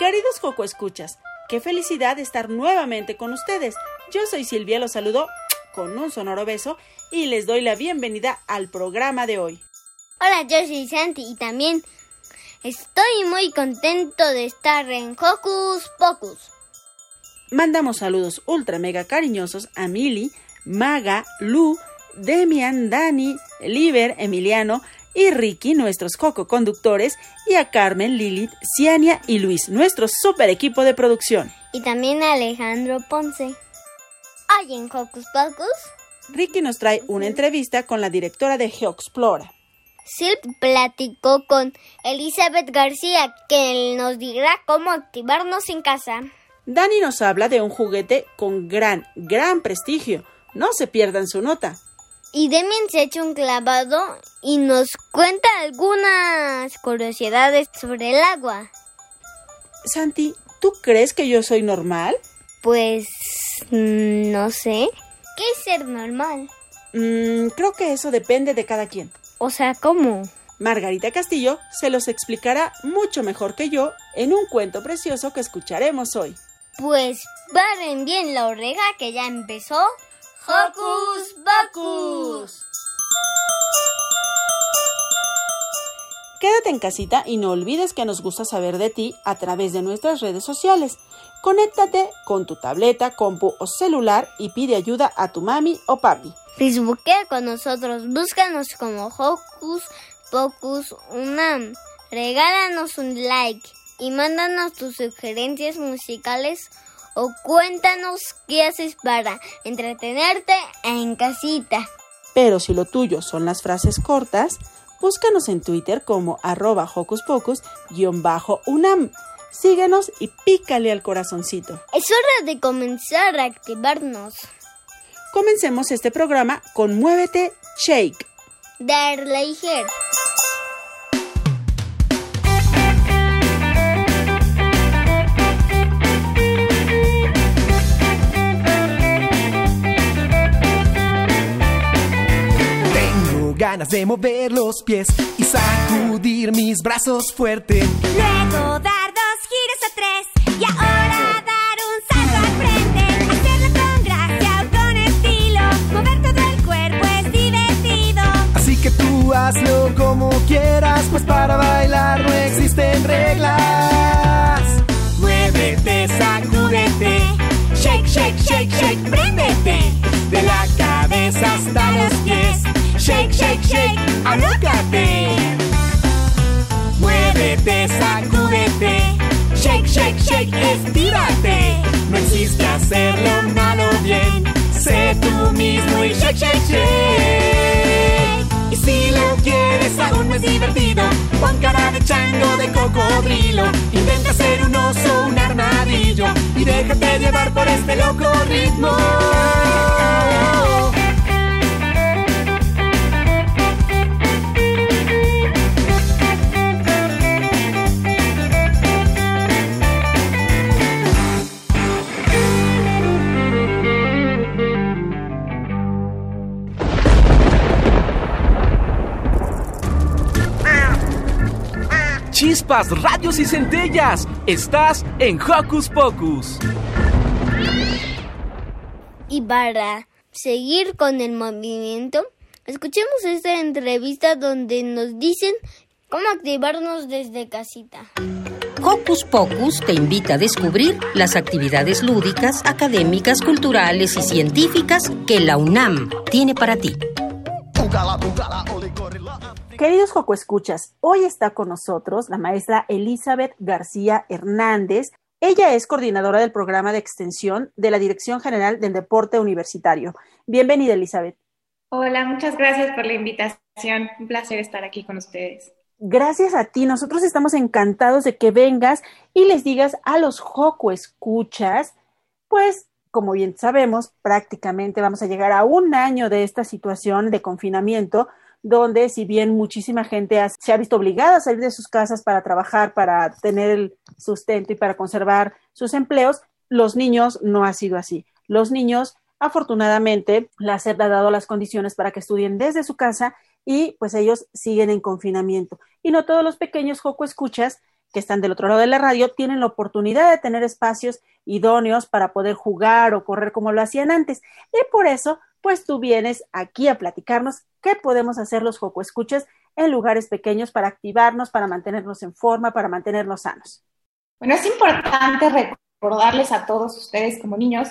Queridos Joco Escuchas, qué felicidad estar nuevamente con ustedes. Yo soy Silvia, los saludo con un sonoro beso y les doy la bienvenida al programa de hoy. Hola, yo soy Santi y también estoy muy contento de estar en Hocus Pocus. Mandamos saludos ultra mega cariñosos a Mili, Maga, Lu, Demian, Dani, Liber, Emiliano y Ricky, nuestros coco conductores, y a Carmen, Lilith, Ciania y Luis, nuestro super equipo de producción. Y también a Alejandro Ponce. Hoy en Hocus Pocus, Ricky nos trae una entrevista con la directora de Geoexplora. Sil platicó con Elizabeth García, que nos dirá cómo activarnos en casa. Dani nos habla de un juguete con gran, gran prestigio. No se pierdan su nota. Y Demian se echa un clavado y nos cuenta algunas curiosidades sobre el agua. Santi, ¿tú crees que yo soy normal? Pues mm, no sé. ¿Qué es ser normal? Mm, creo que eso depende de cada quien. O sea, ¿cómo? Margarita Castillo se los explicará mucho mejor que yo en un cuento precioso que escucharemos hoy. Pues paren bien la oreja que ya empezó. Hocus Pocus. Quédate en casita y no olvides que nos gusta saber de ti a través de nuestras redes sociales. Conéctate con tu tableta, compu o celular y pide ayuda a tu mami o papi. Facebookea con nosotros, búscanos como Hocus Pocus Unam. Regálanos un like y mándanos tus sugerencias musicales o cuéntanos qué haces para entretenerte en casita. Pero si lo tuyo son las frases cortas, búscanos en Twitter como arroba hocus pocus-unam. Síguenos y pícale al corazoncito. Es hora de comenzar a activarnos. Comencemos este programa con Muévete Shake. Darleiger. Tengo ganas de mover los pies y sacudir mis brazos fuerte. Luego dar dos giros a tres y ahora dar un salto al frente. Hacerlo con gracia o con estilo. Mover todo el cuerpo es divertido. Así que tú hazlo como quieras, pues para bailar no existen reglas. Muévete, sacúdete, shake, shake, shake, shake, préndete. De la cabeza hasta los pies, shake, shake, shake, alócate. Muévete, sacúdete, shake, shake, shake, estírate. No existe hacerlo malo bien, sé tú mismo y shake, shake, shake. Y si lo quieres aún más divertido, pon cara de chango, de cocodrilo. Intenta ser un oso, un armadillo y déjate llevar por este loco ritmo. Chispas, radios y centellas. Estás en Hocus Pocus. Y para seguir con el movimiento, Escuchemos esta entrevista donde nos dicen cómo activarnos desde casita. Hocus Pocus te invita a descubrir las actividades lúdicas, académicas, culturales y científicas que la UNAM tiene para ti. Queridos Joco Escuchas, hoy está con nosotros la maestra Elizabeth García Hernández. Ella es coordinadora del programa de extensión de la Dirección General del Deporte Universitario. Bienvenida, Elizabeth. Hola, muchas gracias por la invitación. Un placer estar aquí con ustedes. Gracias a ti. Nosotros estamos encantados de que vengas y les digas a los Joco Escuchas, pues como bien sabemos, prácticamente vamos a llegar a un año de esta situación de confinamiento, donde si bien muchísima gente se ha visto obligada a salir de sus casas para trabajar, para tener el sustento y para conservar sus empleos, los niños no ha sido así. Los niños, afortunadamente, la SEP ha dado las condiciones para que estudien desde su casa y pues ellos siguen en confinamiento. Y no todos los pequeños Joco escuchas que están del otro lado de la radio tienen la oportunidad de tener espacios idóneos para poder jugar o correr como lo hacían antes. Y por eso, pues tú vienes aquí a platicarnos qué podemos hacer los Joco Escuchas en lugares pequeños para activarnos, para mantenernos en forma, para mantenernos sanos. Bueno, es importante recordarles a todos ustedes como niños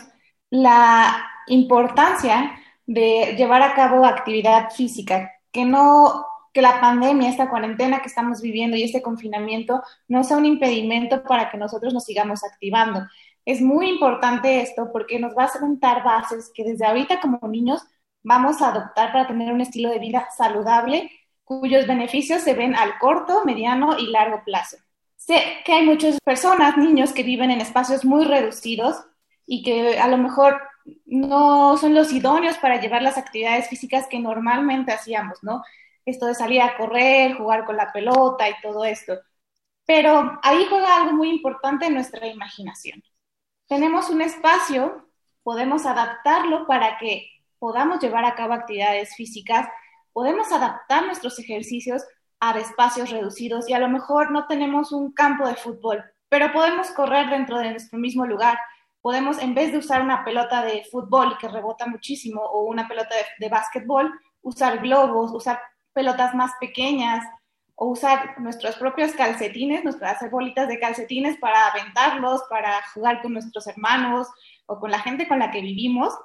la importancia de llevar a cabo actividad física, que no que la pandemia, esta cuarentena que estamos viviendo y este confinamiento no sea un impedimento para que nosotros nos sigamos activando. Es muy importante esto porque nos va a sentar bases que desde ahorita como niños vamos a adoptar para tener un estilo de vida saludable cuyos beneficios se ven al corto, mediano y largo plazo. Sé que hay muchas personas, niños, que viven en espacios muy reducidos y que a lo mejor no son los idóneos para llevar las actividades físicas que normalmente hacíamos, ¿no? Esto de salir a correr, jugar con la pelota y todo esto. Pero ahí juega algo muy importante nuestra imaginación. Tenemos un espacio, podemos adaptarlo para que podamos llevar a cabo actividades físicas, podemos adaptar nuestros ejercicios a espacios reducidos y a lo mejor no tenemos un campo de fútbol, pero podemos correr dentro de nuestro mismo lugar. Podemos, en vez de usar una pelota de fútbol que rebota muchísimo o una pelota de, de básquetbol, usar globos, usar pelotas más pequeñas o usar nuestros propios calcetines, nuestras hacer bolitas de calcetines para aventarlos, para jugar con nuestros hermanos o con la gente con la que vivimos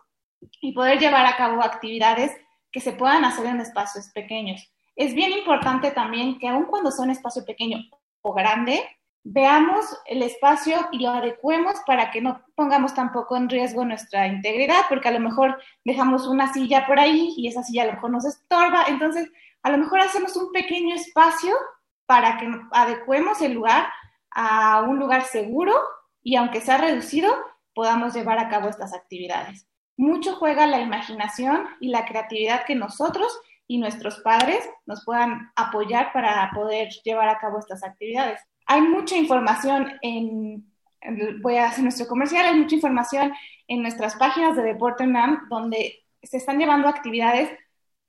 y poder llevar a cabo actividades que se puedan hacer en espacios pequeños. Es bien importante también que aun cuando son espacio pequeño o grande, veamos el espacio y lo adecuemos para que no pongamos tampoco en riesgo nuestra integridad, porque a lo mejor dejamos una silla por ahí y esa silla a lo mejor nos estorba, entonces a lo mejor hacemos un pequeño espacio para que adecuemos el lugar a un lugar seguro y aunque sea reducido, podamos llevar a cabo estas actividades. Mucho juega la imaginación y la creatividad que nosotros y nuestros padres nos puedan apoyar para poder llevar a cabo estas actividades. Hay mucha información en, voy a hacer nuestro comercial, hay mucha información en nuestras páginas de Deporte donde se están llevando actividades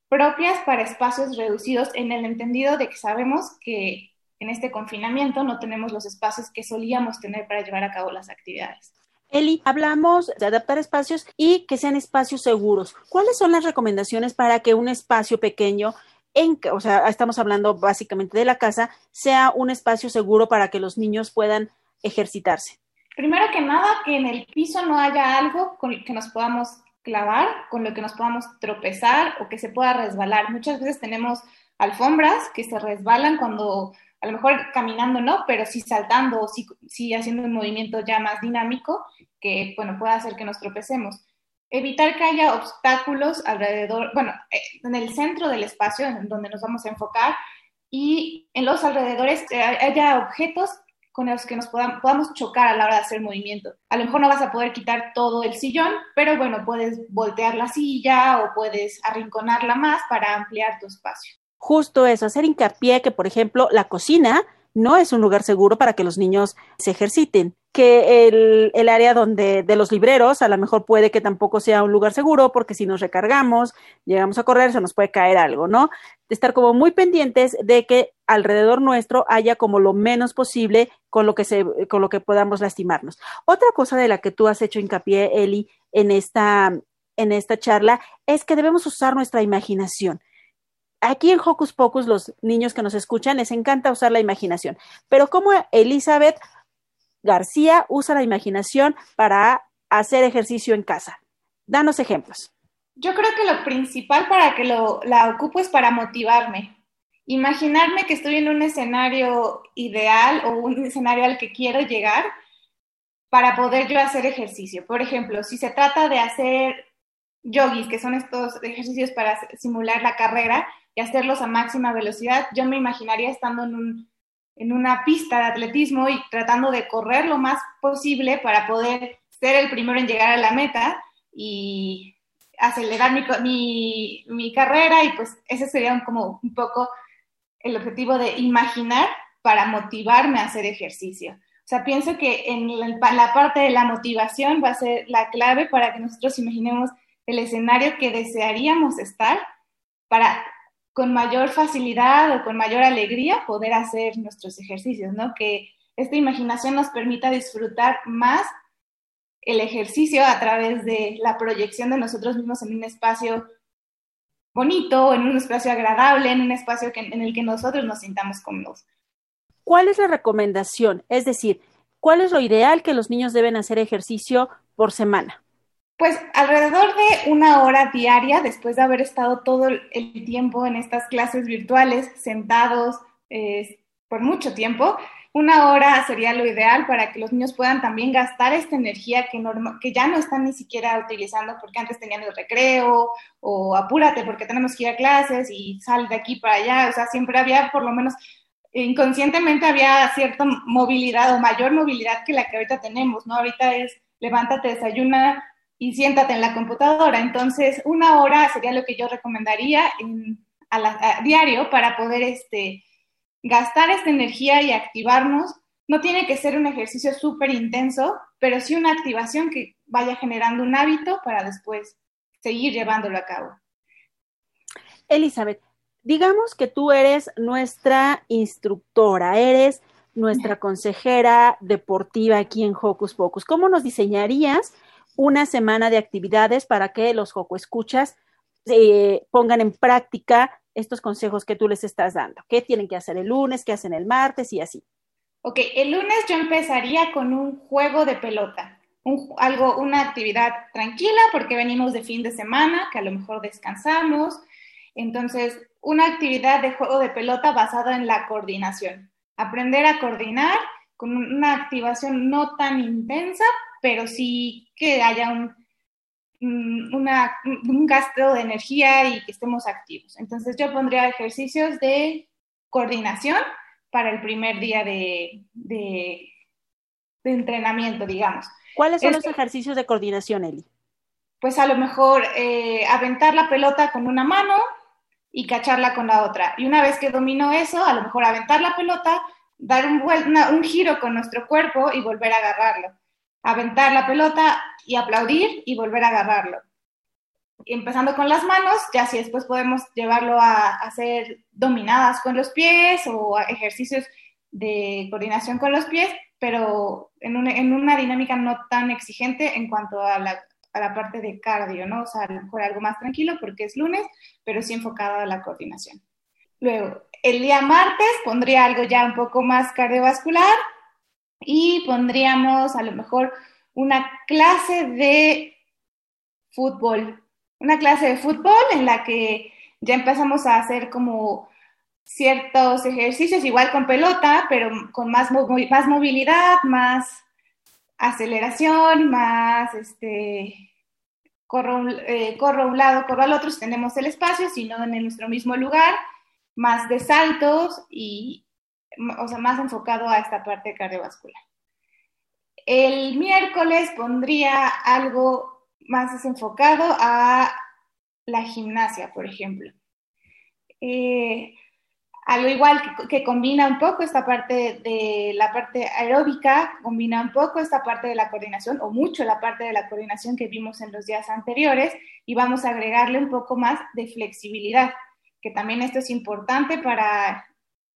propias para espacios reducidos en el entendido de que sabemos que en este confinamiento no tenemos los espacios que solíamos tener para llevar a cabo las actividades. Eli, hablamos de adaptar espacios y que sean espacios seguros. ¿Cuáles son las recomendaciones para que un espacio pequeño, en, o sea, estamos hablando básicamente de la casa, sea un espacio seguro para que los niños puedan ejercitarse? Primero que nada, que en el piso no haya algo con el que nos podamos clavar, con lo que nos podamos tropezar o que se pueda resbalar. Muchas veces tenemos alfombras que se resbalan cuando, a lo mejor caminando no, pero sí saltando o sí, haciendo un movimiento ya más dinámico que, bueno, pueda hacer que nos tropecemos. Evitar que haya obstáculos alrededor, bueno, eh, en el centro del espacio en donde nos vamos a enfocar y en los alrededores eh, haya objetos con los que nos podamos, chocar a la hora de hacer movimiento. A lo mejor no vas a poder quitar todo el sillón, pero bueno, puedes voltear la silla o puedes arrinconarla más para ampliar tu espacio. Justo eso, hacer hincapié que, por ejemplo, la cocina no es un lugar seguro para que los niños se ejerciten que el, el, área donde de los libreros a lo mejor puede que tampoco sea un lugar seguro porque si nos recargamos, llegamos a correr, se nos puede caer algo, ¿no? Estar como muy pendientes de que alrededor nuestro haya como lo menos posible con lo que se, con lo que podamos lastimarnos. Otra cosa de la que tú has hecho hincapié, Eli, en esta, en esta charla es que debemos usar nuestra imaginación. Aquí en Hocus Pocus, los niños que nos escuchan, les encanta usar la imaginación. Pero ¿cómo Elizabeth García usa la imaginación para hacer ejercicio en casa? Danos ejemplos. Yo creo que lo principal para que lo, la ocupo es para motivarme. Imaginarme que estoy en un escenario ideal o un escenario al que quiero llegar para poder yo hacer ejercicio. Por ejemplo, si se trata de hacer yogis, que son estos ejercicios para simular la carrera y hacerlos a máxima velocidad, yo me imaginaría estando en, un, en una pista de atletismo y tratando de correr lo más posible para poder ser el primero en llegar a la meta y acelerar mi, mi, carrera y pues ese sería como un poco el objetivo de imaginar para motivarme a hacer ejercicio. O sea, pienso que en la, parte de la motivación va a ser la clave para que nosotros imaginemos el escenario que desearíamos estar para con mayor facilidad o con mayor alegría poder hacer nuestros ejercicios, ¿no? Que esta imaginación nos permita disfrutar más el ejercicio a través de la proyección de nosotros mismos en un espacio bonito, en un espacio agradable, en un espacio en el que nosotros nos sintamos cómodos. ¿Cuál es la recomendación? Es decir, ¿cuál es lo ideal que los niños deben hacer ejercicio por semana? Pues alrededor de una hora diaria, después de haber estado todo el tiempo en estas clases virtuales, sentados eh, por mucho tiempo, una hora sería lo ideal para que los niños puedan también gastar esta energía que, que ya no están ni siquiera utilizando porque antes tenían el recreo o apúrate porque tenemos que ir a clases y sal de aquí para allá. O sea, siempre había por lo menos inconscientemente había cierta movilidad o mayor movilidad que la que ahorita tenemos, ¿no? Ahorita es levántate, desayuna y siéntate en la computadora. Entonces, una hora sería lo que yo recomendaría a, a diario para poder este, gastar esta energía y activarnos. No tiene que ser un ejercicio súper intenso, pero sí una activación que vaya generando un hábito para después seguir llevándolo a cabo. Elizabeth, digamos que tú eres nuestra instructora, eres nuestra consejera deportiva aquí en Hocus Pocus. ¿Cómo nos diseñarías una semana de actividades para que los Hocus escuchas eh, pongan en práctica estos consejos que tú les estás dando? ¿Qué tienen que hacer el lunes? ¿Qué hacen el martes? Y así. Ok, el lunes yo empezaría con un juego de pelota, algo, una actividad tranquila porque venimos de fin de semana, que a lo mejor descansamos. Entonces, una actividad de juego de pelota basada en la coordinación. Aprender a coordinar con una activación no tan intensa, pero sí que haya un Mm, una, un gasto de energía y que estemos activos. Entonces yo pondría ejercicios de coordinación para el primer día de, de, entrenamiento, digamos. ¿Cuáles son los ejercicios de coordinación, Eli? Pues a lo mejor eh, aventar la pelota con una mano y cacharla con la otra. Y una vez que domino eso, a lo mejor aventar la pelota, dar un, un giro con nuestro cuerpo y volver a agarrarlo aventar la pelota y aplaudir y volver a agarrarlo. Empezando con las manos, ya si después podemos llevarlo a, hacer dominadas con los pies o ejercicios de coordinación con los pies, pero en una, dinámica no tan exigente en cuanto a la, parte de cardio, ¿no? O sea, mejor algo más tranquilo porque es lunes, pero sí enfocado a la coordinación. Luego, el día martes pondría algo ya un poco más cardiovascular, y pondríamos a lo mejor una clase de fútbol, una clase de fútbol en la que ya empezamos a hacer como ciertos ejercicios, igual con pelota, pero con más, más movilidad, más aceleración, más este, corro, eh, corro a un lado, corro al otro, si tenemos el espacio, sino en nuestro mismo lugar, más de saltos y, o sea, más enfocado a esta parte cardiovascular. El miércoles pondría algo más desenfocado a la gimnasia, por ejemplo. Eh, algo igual que, combina un poco esta parte de la parte aeróbica, combina un poco esta parte de la coordinación o mucho la parte de la coordinación que vimos en los días anteriores y vamos a agregarle un poco más de flexibilidad, que también esto es importante para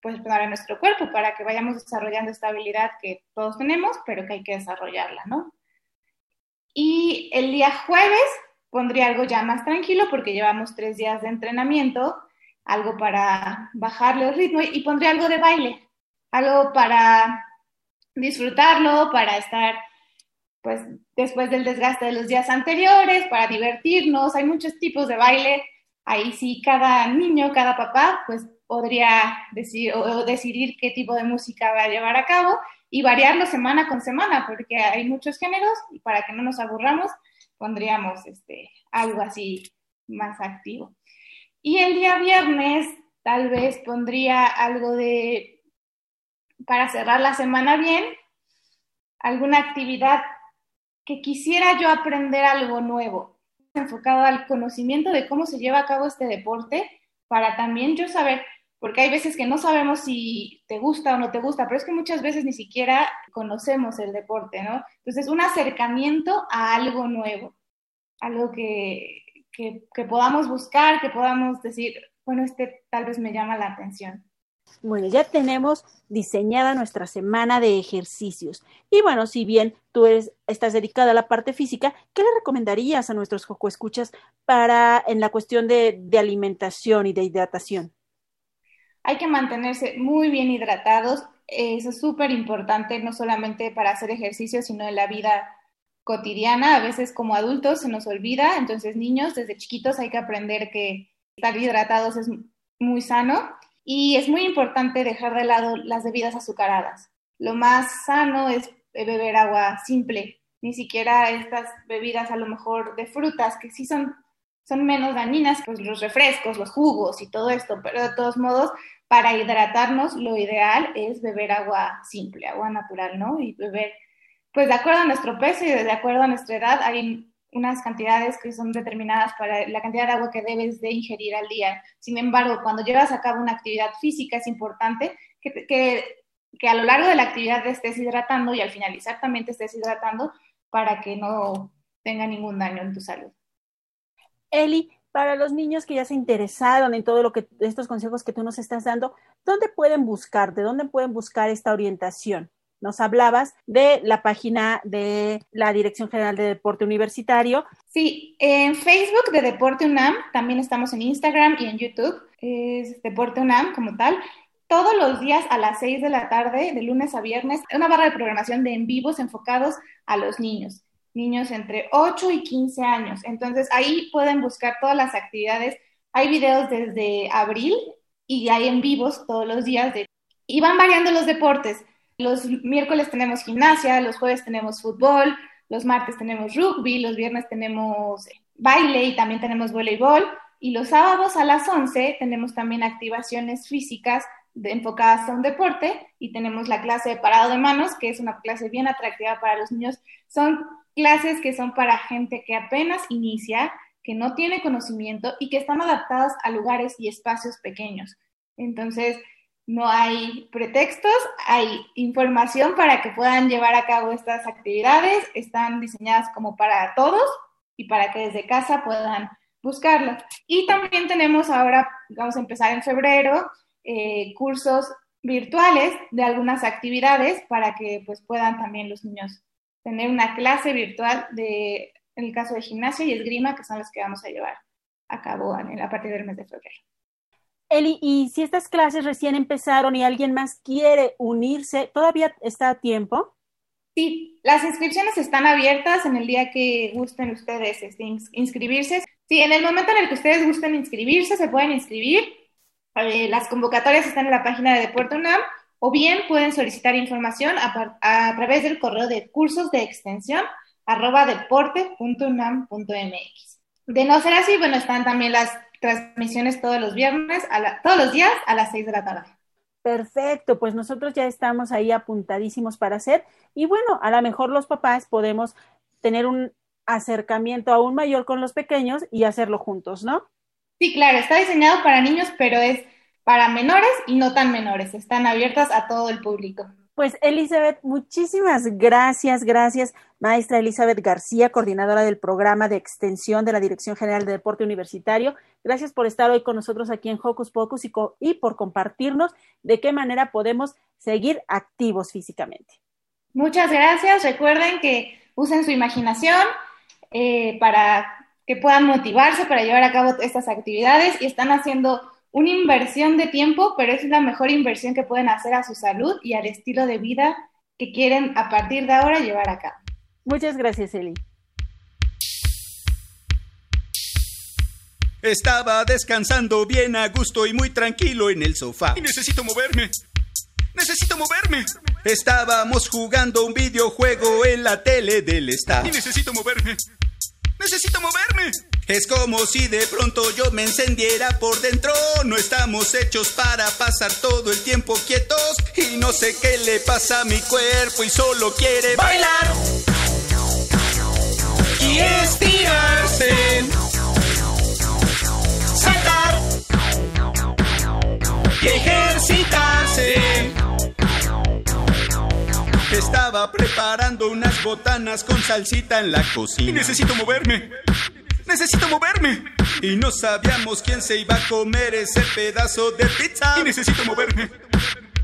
pues para nuestro cuerpo, para que vayamos desarrollando esta habilidad que todos tenemos, pero que hay que desarrollarla, ¿no? Y el día jueves pondría algo ya más tranquilo porque llevamos tres días de entrenamiento, algo para bajarle el ritmo y pondría algo de baile, algo para disfrutarlo, para estar pues después del desgaste de los días anteriores, para divertirnos. Hay muchos tipos de baile. Ahí sí, cada niño, cada papá, pues podría decir o decidir qué tipo de música va a llevar a cabo y variarlo semana con semana, porque hay muchos géneros y para que no nos aburramos, pondríamos este, algo así más activo. Y el día viernes tal vez pondría algo de, para cerrar la semana bien, alguna actividad que quisiera yo aprender algo nuevo, enfocado al conocimiento de cómo se lleva a cabo este deporte, para también yo saber porque hay veces que no sabemos si te gusta o no te gusta, pero es que muchas veces ni siquiera conocemos el deporte, ¿no? Entonces, un acercamiento a algo nuevo, algo que, que, podamos buscar, que podamos decir, bueno, este tal vez me llama la atención. Bueno, ya tenemos diseñada nuestra semana de ejercicios. Y bueno, si bien tú estás dedicada a la parte física, ¿qué le recomendarías a nuestros escuchas para en la cuestión de, de alimentación y de hidratación? Hay que mantenerse muy bien hidratados. Eso es súper importante, no solamente para hacer ejercicio, sino en la vida cotidiana. A veces como adultos se nos olvida, entonces niños, desde chiquitos hay que aprender que estar hidratados es muy sano y es muy importante dejar de lado las bebidas azucaradas. Lo más sano es beber agua simple, ni siquiera estas bebidas a lo mejor de frutas, que sí son son menos dañinas, pues los refrescos, los jugos y todo esto, pero de todos modos, para hidratarnos lo ideal es beber agua simple, agua natural, ¿no? Y beber, pues de acuerdo a nuestro peso y de acuerdo a nuestra edad, hay unas cantidades que son determinadas para la cantidad de agua que debes de ingerir al día. Sin embargo, cuando llevas a cabo una actividad física es importante que, a lo largo de la actividad estés hidratando y al finalizar también te estés hidratando para que no tenga ningún daño en tu salud. Eli, para los niños que ya se interesaron en todo lo que estos consejos que tú nos estás dando, ¿dónde pueden buscarte? ¿Dónde pueden buscar esta orientación? Nos hablabas de la página de la Dirección General de Deporte Universitario. Sí, en Facebook de Deporte UNAM, también estamos en Instagram y en YouTube, es Deporte UNAM como tal. Todos los días a las 6 de la tarde, de lunes a viernes, una barra de programación de en vivos enfocados a los niños niños entre 8 y 15 años. Entonces ahí pueden buscar todas las actividades. Hay videos desde abril y hay en vivos todos los días de... y van variando los deportes. Los miércoles tenemos gimnasia, los jueves tenemos fútbol, los martes tenemos rugby, los viernes tenemos baile y también tenemos voleibol. Y los sábados a las 11 tenemos también activaciones físicas enfocadas a un deporte y tenemos la clase de parado de manos, que es una clase bien atractiva para los niños. Son clases que son para gente que apenas inicia, que no tiene conocimiento y que están adaptadas a lugares y espacios pequeños. Entonces, no hay pretextos, hay información para que puedan llevar a cabo estas actividades, están diseñadas como para todos y para que desde casa puedan buscarlo. Y también tenemos ahora, vamos a empezar en febrero, eh, cursos virtuales de algunas actividades para que pues puedan también los niños tener una clase virtual de, en el caso de gimnasia y esgrima, que son las que vamos a llevar a cabo a partir del mes de febrero. Eli, y si estas clases recién empezaron y alguien más quiere unirse, ¿todavía está a tiempo? Sí, las inscripciones están abiertas en el día que gusten ustedes este, inscribirse. Sí, en el momento en el que ustedes gusten inscribirse, se pueden inscribir. Eh, las convocatorias están en la página de Deporte UNAM o bien pueden solicitar información a, través del correo de cursos de extensión arroba deporte.unam.mx. De no ser así, bueno, están también las transmisiones todos los viernes, a todos los días a las 6 de la tarde. Perfecto, pues nosotros ya estamos ahí apuntadísimos para hacer y bueno, a lo mejor los papás podemos tener un acercamiento aún mayor con los pequeños y hacerlo juntos, ¿no? Sí, claro, está diseñado para niños, pero es para menores y no tan menores. Están abiertas a todo el público. Pues Elizabeth, muchísimas gracias, gracias, maestra Elizabeth García, coordinadora del programa de extensión de la Dirección General de Deporte Universitario. Gracias por estar hoy con nosotros aquí en Hocus Pocus y, y por compartirnos de qué manera podemos seguir activos físicamente. Muchas gracias. Recuerden que usen su imaginación eh, para que puedan motivarse para llevar a cabo estas actividades y están haciendo una inversión de tiempo, pero es la mejor inversión que pueden hacer a su salud y al estilo de vida que quieren a partir de ahora llevar a cabo. Muchas gracias, Eli. Estaba descansando bien a gusto y muy tranquilo en el sofá. Y necesito moverme. Necesito moverme. Estábamos jugando un videojuego en la tele del staff. Y necesito moverme. Necesito moverme. Es como si de pronto yo me encendiera por dentro. No estamos hechos para pasar todo el tiempo quietos. Y no sé qué le pasa a mi cuerpo y solo quiere bailar. Y estirarse. Saltar. Y ejercitarse. Estaba preparando unas botanas con salsita en la cocina. Y necesito moverme. Necesito moverme. Y no sabíamos quién se iba a comer ese pedazo de pizza. Y necesito moverme.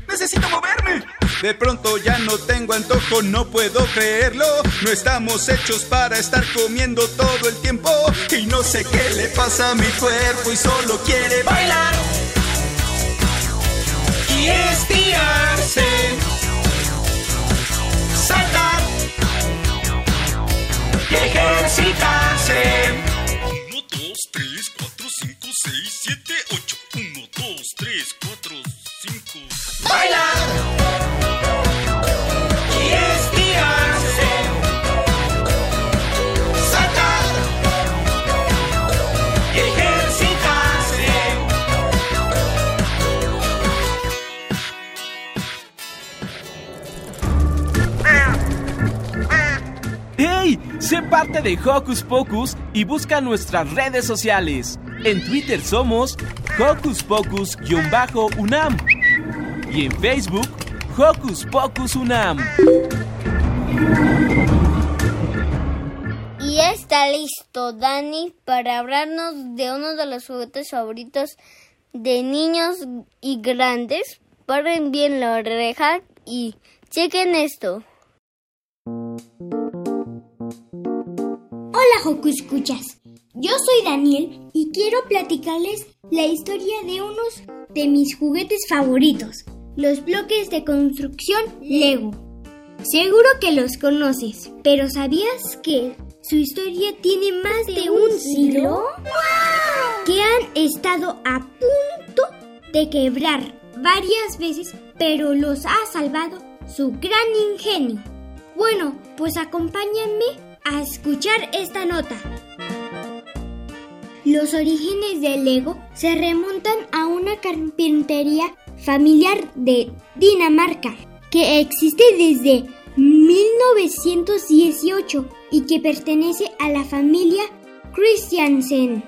Necesito moverme. De pronto ya no tengo antojo, no puedo creerlo. No estamos hechos para estar comiendo todo el tiempo. Y no sé qué le pasa a mi cuerpo y solo quiere bailar. Y estirarse. Saltar. Y ejercitarse. 1, 2, 3, 4, 5, 6, 7, 8. 1, 2, 3, 4, 5. Bailar. Sé parte de Hocus Pocus y busca nuestras redes sociales. En Twitter somos Hocus Pocus-UNAM y en Facebook Hocus Pocus UNAM. Y está listo Dani para hablarnos de uno de los juguetes favoritos de niños y grandes. Paren bien la oreja y chequen esto. Hola Escuchas. Yo soy Daniel y quiero platicarles la historia de unos de mis juguetes favoritos, los bloques de construcción Lego. Seguro que los conoces, pero ¿sabías que su historia tiene más de un siglo? Que han estado a punto de quebrar varias veces, pero los ha salvado su gran ingenio. Bueno, pues acompáñenme a escuchar esta nota. Los orígenes del Lego se remontan a una carpintería familiar de Dinamarca que existe desde 1918 y que pertenece a la familia Christiansen.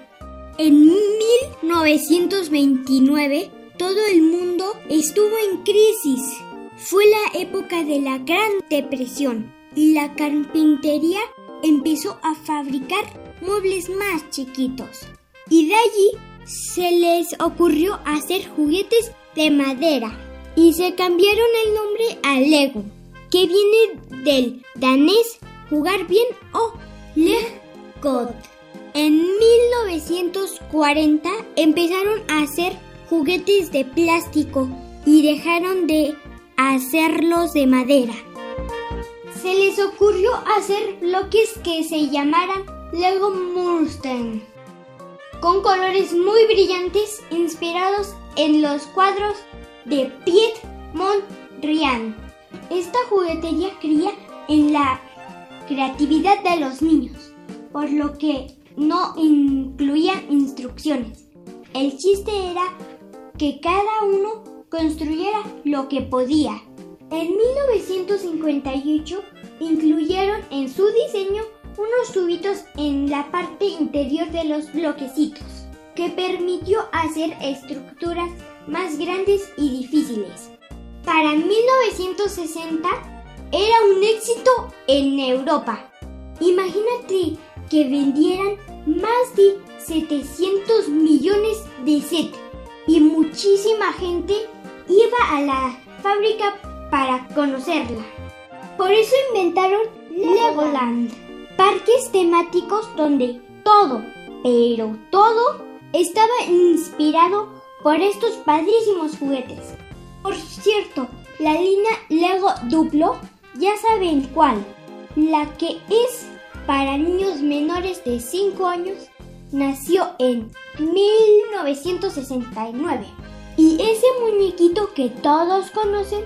En 1929 todo el mundo estuvo en crisis. Fue la época de la Gran Depresión y la carpintería empezó a fabricar muebles más chiquitos. Y de allí se les ocurrió hacer juguetes de madera y se cambiaron el nombre a Lego, que viene del danés jugar bien o Legot. En 1940 empezaron a hacer juguetes de plástico y dejaron de hacerlos de madera. Se les ocurrió hacer bloques que se llamaran Lego Mustang, con colores muy brillantes inspirados en los cuadros de Piet Mondrian. Esta juguetería cría en la creatividad de los niños, por lo que no incluía instrucciones. El chiste era que cada uno construyera lo que podía. En 1958 incluyeron en su diseño unos tubitos en la parte interior de los bloquecitos, que permitió hacer estructuras más grandes y difíciles. Para 1960 era un éxito en Europa. Imagínate que vendieran más de 700 millones de set y muchísima gente iba a la fábrica para conocerla. Por eso inventaron Legoland, parques temáticos donde todo, pero todo estaba inspirado por estos padrísimos juguetes. Por cierto, la línea Lego Duplo, ya saben cuál, la que es para niños menores de 5 años, nació en 1969. Y ese muñequito que todos conocen,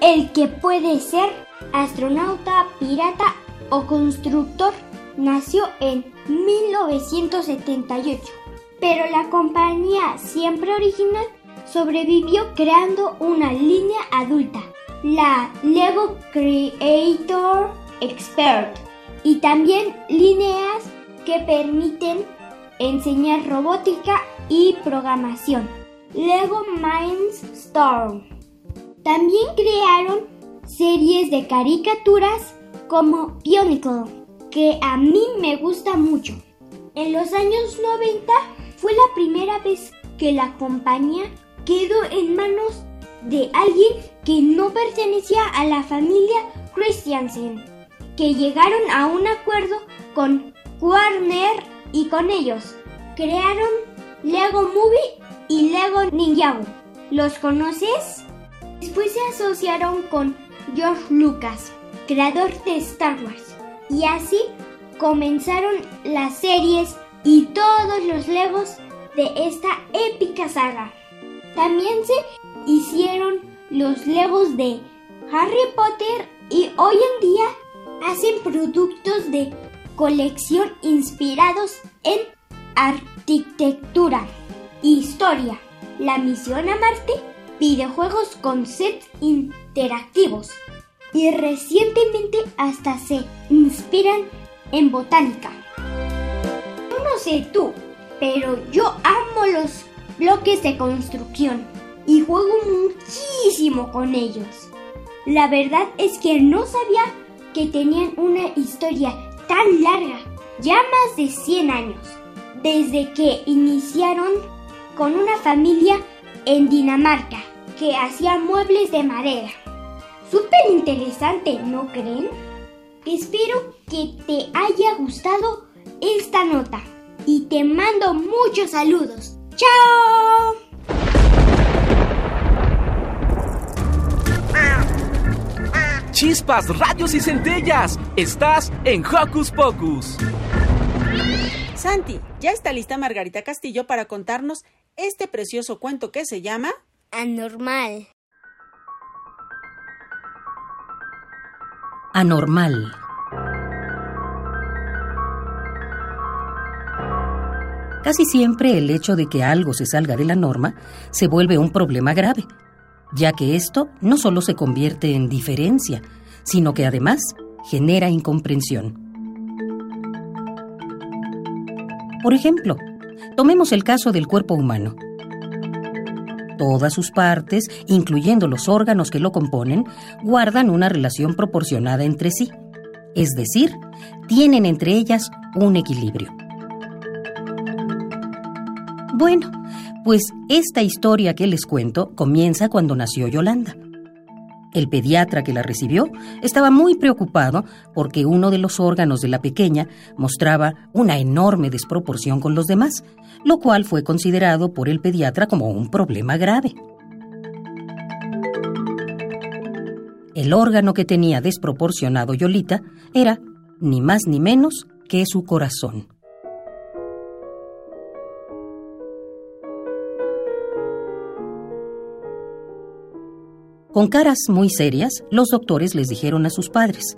el que puede ser astronauta, pirata o constructor, nació en 1978. Pero la compañía siempre original sobrevivió creando una línea adulta, la Lego Creator Expert, y también líneas que permiten enseñar robótica y programación. Lego Mindstorm. También crearon series de caricaturas como Bionicle, que a mí me gusta mucho. En los años 90 fue la primera vez que la compañía quedó en manos de alguien que no pertenecía a la familia Christiansen, que llegaron a un acuerdo con Warner y con ellos crearon Lego Movie y Lego Ninjago. ¿Los conoces? Después se asociaron con George Lucas, creador de Star Wars, y así comenzaron las series y todos los Legos de esta épica saga. También se hicieron los Legos de Harry Potter y hoy en día hacen productos de colección inspirados en arquitectura, historia, la misión a Marte, videojuegos con sets interactivos y recientemente hasta se inspiran en botánica. No sé tú, pero yo amo los bloques de construcción y juego muchísimo con ellos. La verdad es que no sabía que tenían una historia tan larga, ya más de 100 años, desde que iniciaron con una familia en Dinamarca que hacía muebles de madera. Súper interesante, ¿no creen? Espero que te haya gustado esta nota y te mando muchos saludos. ¡Chao! Chispas, radios y centellas. Estás en Hocus Pocus. Santi, ya está lista Margarita Castillo para contarnos este precioso cuento que se llama Anormal. Anormal. Casi siempre el hecho de que algo se salga de la norma se vuelve un problema grave, ya que esto no solo se convierte en diferencia, sino que además genera incomprensión. Por ejemplo, tomemos el caso del cuerpo humano. Todas sus partes, incluyendo los órganos que lo componen, guardan una relación proporcionada entre sí, es decir, tienen entre ellas un equilibrio. Bueno, pues esta historia que les cuento comienza cuando nació Yolanda. El pediatra que la recibió estaba muy preocupado porque uno de los órganos de la pequeña mostraba una enorme desproporción con los demás, lo cual fue considerado por el pediatra como un problema grave. El órgano que tenía desproporcionado Yolita era, ni más ni menos, que su corazón. Con caras muy serias, los doctores les dijeron a sus padres,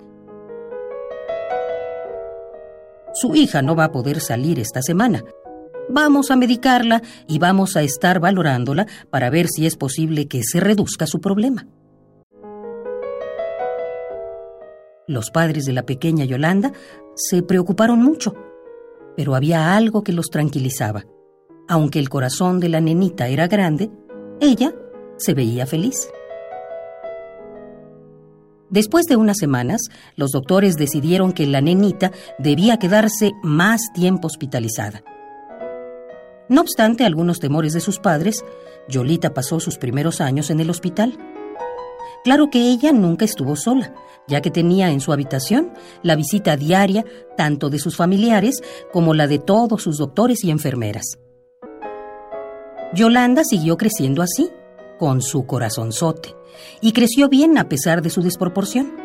Su hija no va a poder salir esta semana. Vamos a medicarla y vamos a estar valorándola para ver si es posible que se reduzca su problema. Los padres de la pequeña Yolanda se preocuparon mucho, pero había algo que los tranquilizaba. Aunque el corazón de la nenita era grande, ella se veía feliz. Después de unas semanas, los doctores decidieron que la nenita debía quedarse más tiempo hospitalizada. No obstante algunos temores de sus padres, Yolita pasó sus primeros años en el hospital. Claro que ella nunca estuvo sola, ya que tenía en su habitación la visita diaria tanto de sus familiares como la de todos sus doctores y enfermeras. Yolanda siguió creciendo así, con su corazonzote, y creció bien a pesar de su desproporción.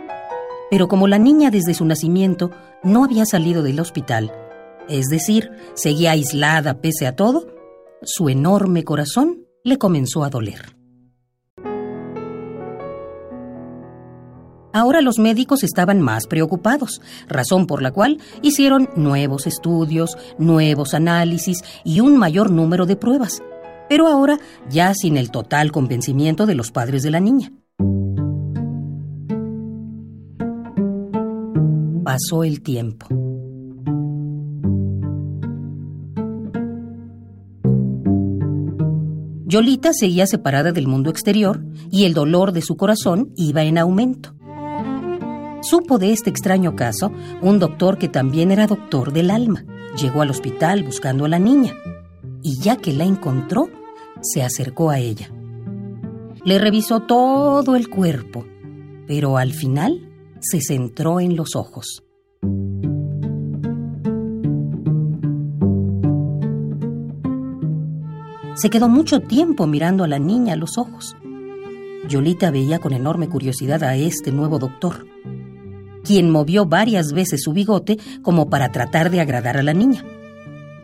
Pero como la niña desde su nacimiento no había salido del hospital, es decir, seguía aislada pese a todo, su enorme corazón le comenzó a doler. Ahora los médicos estaban más preocupados, razón por la cual hicieron nuevos estudios, nuevos análisis y un mayor número de pruebas, pero ahora ya sin el total convencimiento de los padres de la niña. Pasó el tiempo. Yolita seguía separada del mundo exterior y el dolor de su corazón iba en aumento. Supo de este extraño caso un doctor que también era doctor del alma. Llegó al hospital buscando a la niña y ya que la encontró, se acercó a ella. Le revisó todo el cuerpo, pero al final se centró en los ojos. Se quedó mucho tiempo mirando a la niña a los ojos. Yolita veía con enorme curiosidad a este nuevo doctor quien movió varias veces su bigote como para tratar de agradar a la niña.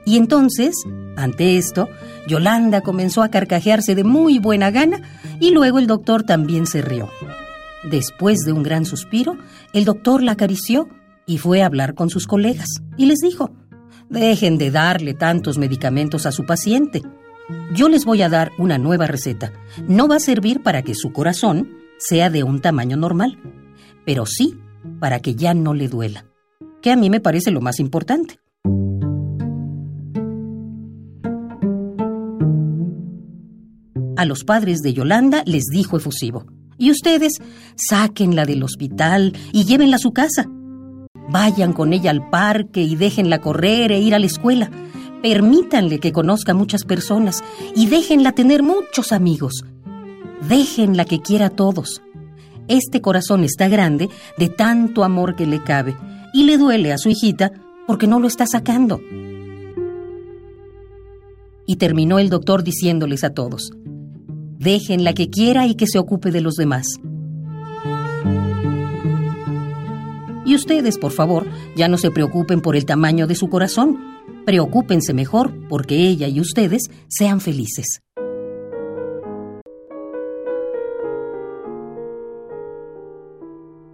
Y entonces, ante esto, Yolanda comenzó a carcajearse de muy buena gana y luego el doctor también se rió. Después de un gran suspiro, el doctor la acarició y fue a hablar con sus colegas y les dijo, dejen de darle tantos medicamentos a su paciente. Yo les voy a dar una nueva receta. No va a servir para que su corazón sea de un tamaño normal, pero sí para que ya no le duela, que a mí me parece lo más importante. A los padres de Yolanda les dijo efusivo, y ustedes sáquenla del hospital y llévenla a su casa. Vayan con ella al parque y déjenla correr e ir a la escuela. Permítanle que conozca muchas personas y déjenla tener muchos amigos. Déjenla que quiera a todos. Este corazón está grande de tanto amor que le cabe y le duele a su hijita porque no lo está sacando. Y terminó el doctor diciéndoles a todos, déjenla que quiera y que se ocupe de los demás. Y ustedes, por favor, ya no se preocupen por el tamaño de su corazón, preocúpense mejor porque ella y ustedes sean felices.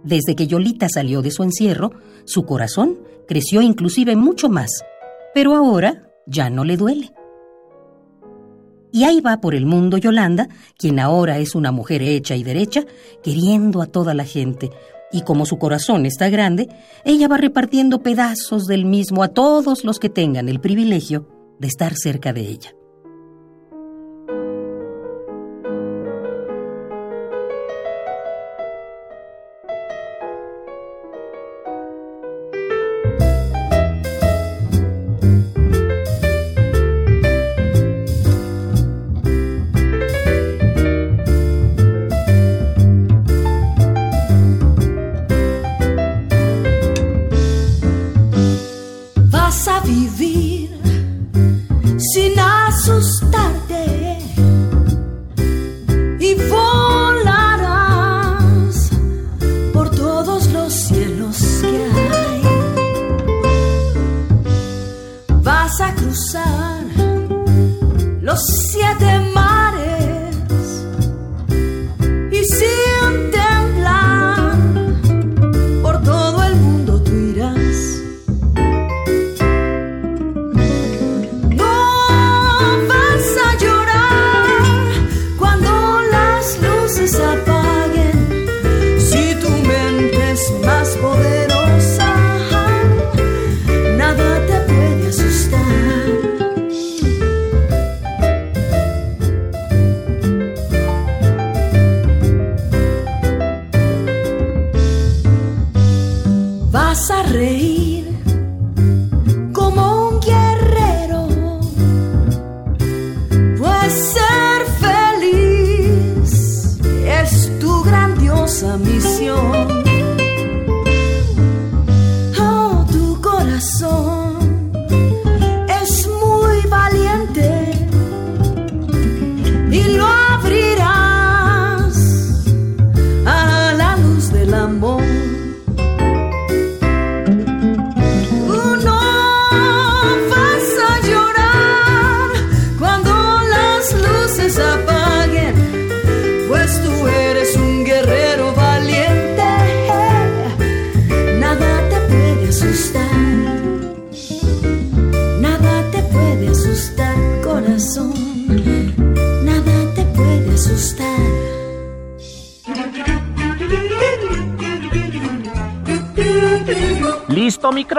Desde que Yolita salió de su encierro, su corazón creció inclusive mucho más, pero ahora ya no le duele. Y ahí va por el mundo Yolanda, quien ahora es una mujer hecha y derecha, queriendo a toda la gente, y como su corazón está grande, ella va repartiendo pedazos del mismo a todos los que tengan el privilegio de estar cerca de ella.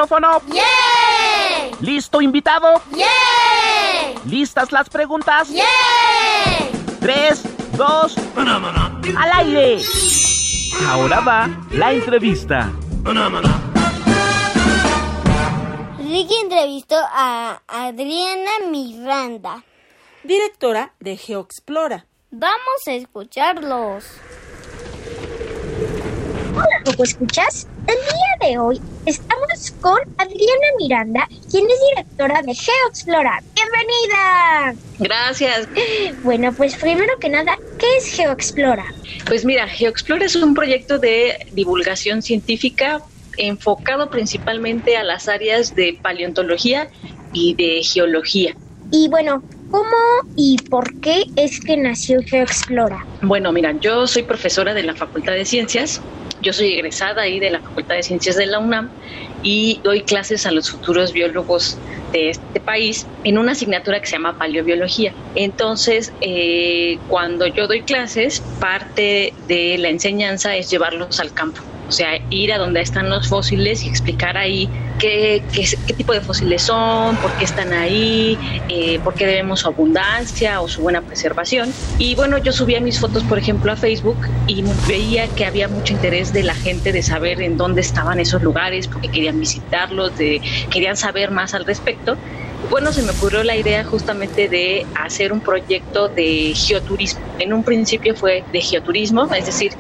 Micrófono? ¡Yeah! ¿Listo invitado? ¡Yeah! ¿Listas las preguntas? ¡Yeah! Tres, dos, al aire. Ahora va la entrevista. Ricky entrevistó a Adriana Miranda, directora de GeoExplora. Vamos a escucharlos. Hola, ¿Coco Escuchas? El día de hoy estamos con Adriana Miranda, quien es directora de GeoExplora. ¡Bienvenida! Gracias. Bueno, pues primero que nada, ¿qué es GeoExplora? Pues mira, GeoExplora es un proyecto de divulgación científica enfocado principalmente a las áreas de paleontología y de geología. Y bueno, ¿cómo y por qué es que nació GeoExplora? Bueno, mira, yo soy profesora de la Facultad de Ciencias, yo soy egresada ahí de la Facultad de Ciencias de la UNAM y doy clases a los futuros biólogos de este país en una asignatura que se llama paleobiología. Entonces, eh, cuando yo doy clases, parte de la enseñanza es llevarlos al campo. O sea, ir a donde están los fósiles y explicar ahí qué, qué, qué tipo de fósiles son, por qué están ahí, eh, por qué debemos su abundancia o su buena preservación. Y bueno, yo subía mis fotos, por ejemplo, a Facebook y veía que había mucho interés de la gente de saber en dónde estaban esos lugares, porque querían visitarlos, de, querían saber más al respecto. Bueno, se me ocurrió la idea justamente de hacer un proyecto de geoturismo. En un principio fue de geoturismo, es decir,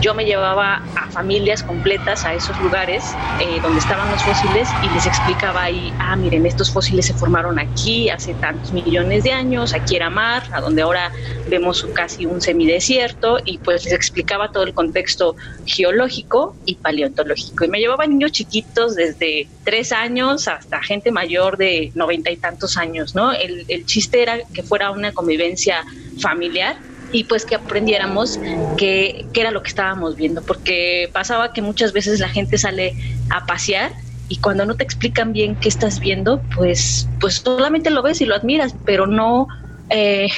yo me llevaba a familias completas a esos lugares eh, donde estaban los fósiles y les explicaba ahí, ah, miren, estos fósiles se formaron aquí hace tantos millones de años, aquí era mar, a donde ahora vemos casi un semidesierto, y pues les explicaba todo el contexto geológico y paleontológico. Y me llevaba niños chiquitos desde tres años hasta gente mayor de noventa y tantos años, ¿no? El, el chiste era que fuera una convivencia familiar y pues que aprendiéramos qué, era lo que estábamos viendo, porque pasaba que muchas veces la gente sale a pasear y cuando no te explican bien qué estás viendo, pues, pues solamente lo ves y lo admiras, pero no, eh,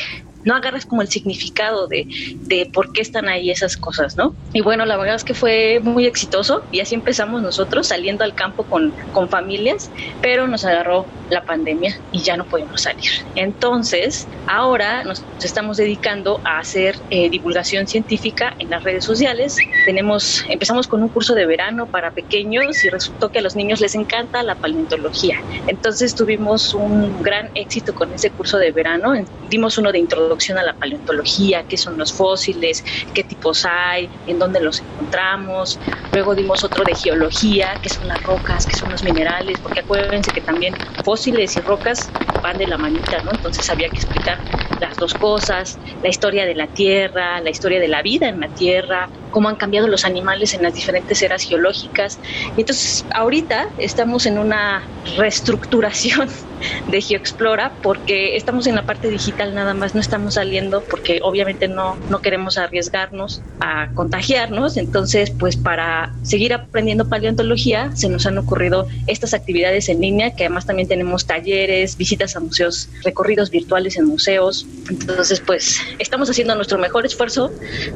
no agarras como el significado de, de por qué están ahí esas cosas, ¿no? Y bueno, la verdad es que fue muy exitoso y así empezamos nosotros saliendo al campo con, con familias, pero nos agarró la pandemia y ya no podemos salir. Entonces, ahora nos estamos dedicando a hacer eh, divulgación científica en las redes sociales. Tenemos, empezamos con un curso de verano para pequeños y resultó que a los niños les encanta la paleontología. Entonces tuvimos un gran éxito con ese curso de verano. Dimos uno de introducción a la paleontología, qué son los fósiles, qué tipos hay, en dónde los encontramos. Luego dimos otro de geología, qué son las rocas, qué son los minerales, porque acuérdense que también fósiles y rocas van de la manita, ¿no? Entonces había que explicar las dos cosas, la historia de la Tierra, la historia de la vida en la Tierra, cómo han cambiado los animales en las diferentes eras geológicas. Y entonces ahorita estamos en una reestructuración de GeoExplora porque estamos en la parte digital nada más, no estamos saliendo porque obviamente no, no queremos arriesgarnos a contagiarnos. Entonces, pues para seguir aprendiendo paleontología se nos han ocurrido estas actividades en línea que además también tenemos talleres, visitas a museos, recorridos virtuales en museos. Entonces, pues estamos haciendo nuestro mejor esfuerzo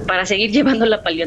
para seguir llevando la paleontología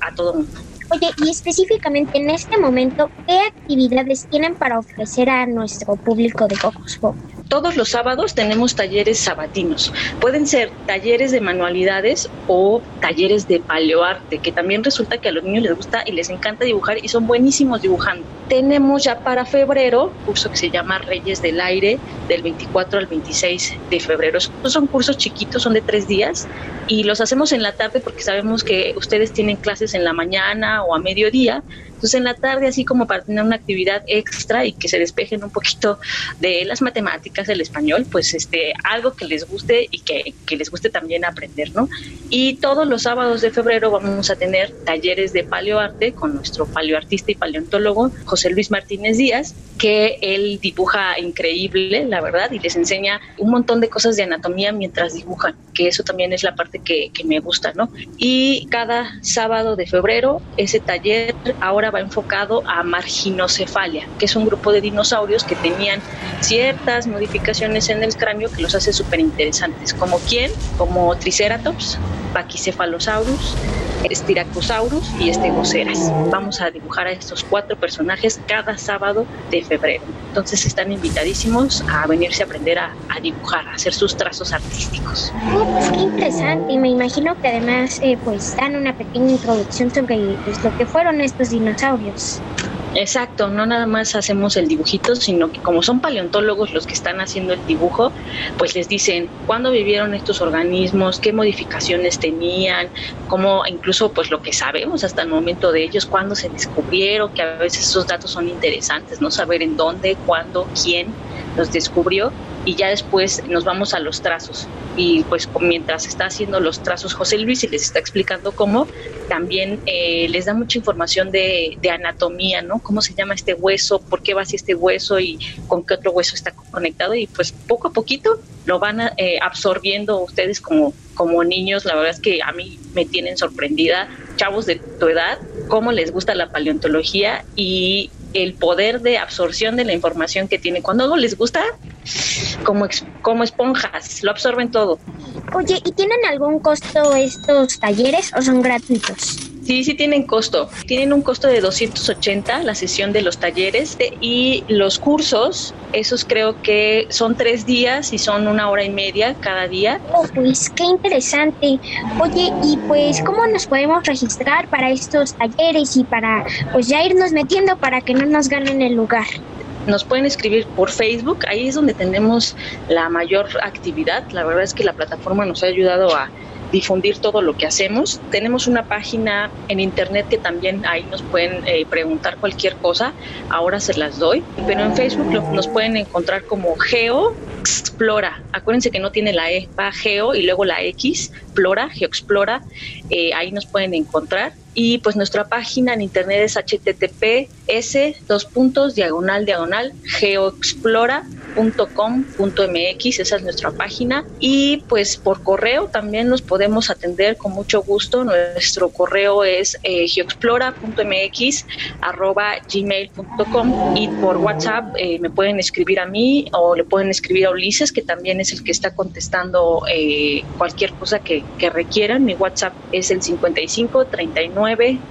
a todo mundo. Oye, y específicamente en este momento, ¿qué actividades tienen para ofrecer a nuestro público de Cocos Pocos? Todos los sábados tenemos talleres sabatinos. Pueden ser talleres de manualidades o talleres de paleoarte, que también resulta que a los niños les gusta y les encanta dibujar y son buenísimos dibujando. Tenemos ya para febrero curso que se llama Reyes del Aire, del 24 al 26 de febrero. Estos son cursos chiquitos, son de tres días y los hacemos en la tarde porque sabemos que ustedes tienen clases en la mañana o a mediodía. Entonces en la tarde, así como para tener una actividad extra y que se despejen un poquito de las matemáticas, el español, pues este, algo que les guste y que, que les guste también aprender, ¿no? Y todos los sábados de febrero vamos a tener talleres de paleoarte con nuestro paleoartista y paleontólogo José Luis Martínez Díaz, que él dibuja increíble, la verdad, y les enseña un montón de cosas de anatomía mientras dibujan, que eso también es la parte que, que me gusta, ¿no? Y cada sábado de febrero, ese taller ahora va enfocado a marginocefalia, que es un grupo de dinosaurios que tenían ciertas modificaciones en el cráneo que los hace súper interesantes. ¿Como quién? Como Triceratops, Pachycephalosaurus, Styracosaurus y Stegoceras. Vamos a dibujar a estos cuatro personajes cada sábado de febrero. Entonces están invitadísimos a venirse a aprender a, a dibujar, a hacer sus trazos artísticos. Oh, qué interesante. Me imagino que además eh, pues dan una pequeña introducción sobre pues, lo que fueron estos dinosaurios. Exacto, no nada más hacemos el dibujito, sino que como son paleontólogos los que están haciendo el dibujo, pues les dicen cuándo vivieron estos organismos, qué modificaciones tenían, cómo incluso pues lo que sabemos hasta el momento de ellos, cuándo se descubrieron, que a veces esos datos son interesantes, no saber en dónde, cuándo, quién los descubrió y ya después nos vamos a los trazos. Y pues mientras está haciendo los trazos José Luis y les está explicando cómo, también eh, les da mucha información de, de, anatomía, ¿no? Cómo se llama este hueso, por qué va así este hueso y con qué otro hueso está conectado. Y pues poco a poquito lo van eh, absorbiendo ustedes como, como niños. La verdad es que a mí me tienen sorprendida, chavos de tu edad, cómo les gusta la paleontología y el poder de absorción de la información que tiene. Cuando algo les gusta, como, como esponjas, lo absorben todo. Oye, ¿y tienen algún costo estos talleres o son gratuitos? Sí, sí tienen costo. Tienen un costo de 280 la sesión de los talleres y los cursos, esos creo que son tres días y son una hora y media cada día. Oh, pues qué interesante. Oye, y pues, ¿cómo nos podemos registrar para estos talleres y para pues ya irnos metiendo para que no nos ganen el lugar? nos pueden escribir por Facebook, ahí es donde tenemos la mayor actividad. La verdad es que la plataforma nos ha ayudado a difundir todo lo que hacemos. Tenemos una página en internet que también ahí nos pueden eh, preguntar cualquier cosa. Ahora se las doy. Pero en Facebook lo, nos pueden encontrar como Geo Explora. Acuérdense que no tiene la E, va Geo y luego la X, Explora, Geoexplora. Eh, ahí nos pueden encontrar. Y pues nuestra página en internet es https dos puntos diagonal diagonal geoexplora .com.mx, esa es nuestra página y pues por correo también nos podemos atender con mucho gusto. Nuestro correo es eh, geoexplora.mx arroba gmail.com y por WhatsApp eh, me pueden escribir a mí o le pueden escribir a Ulises que también es el que está contestando eh, cualquier cosa que, que requieran. Mi WhatsApp es el 55 39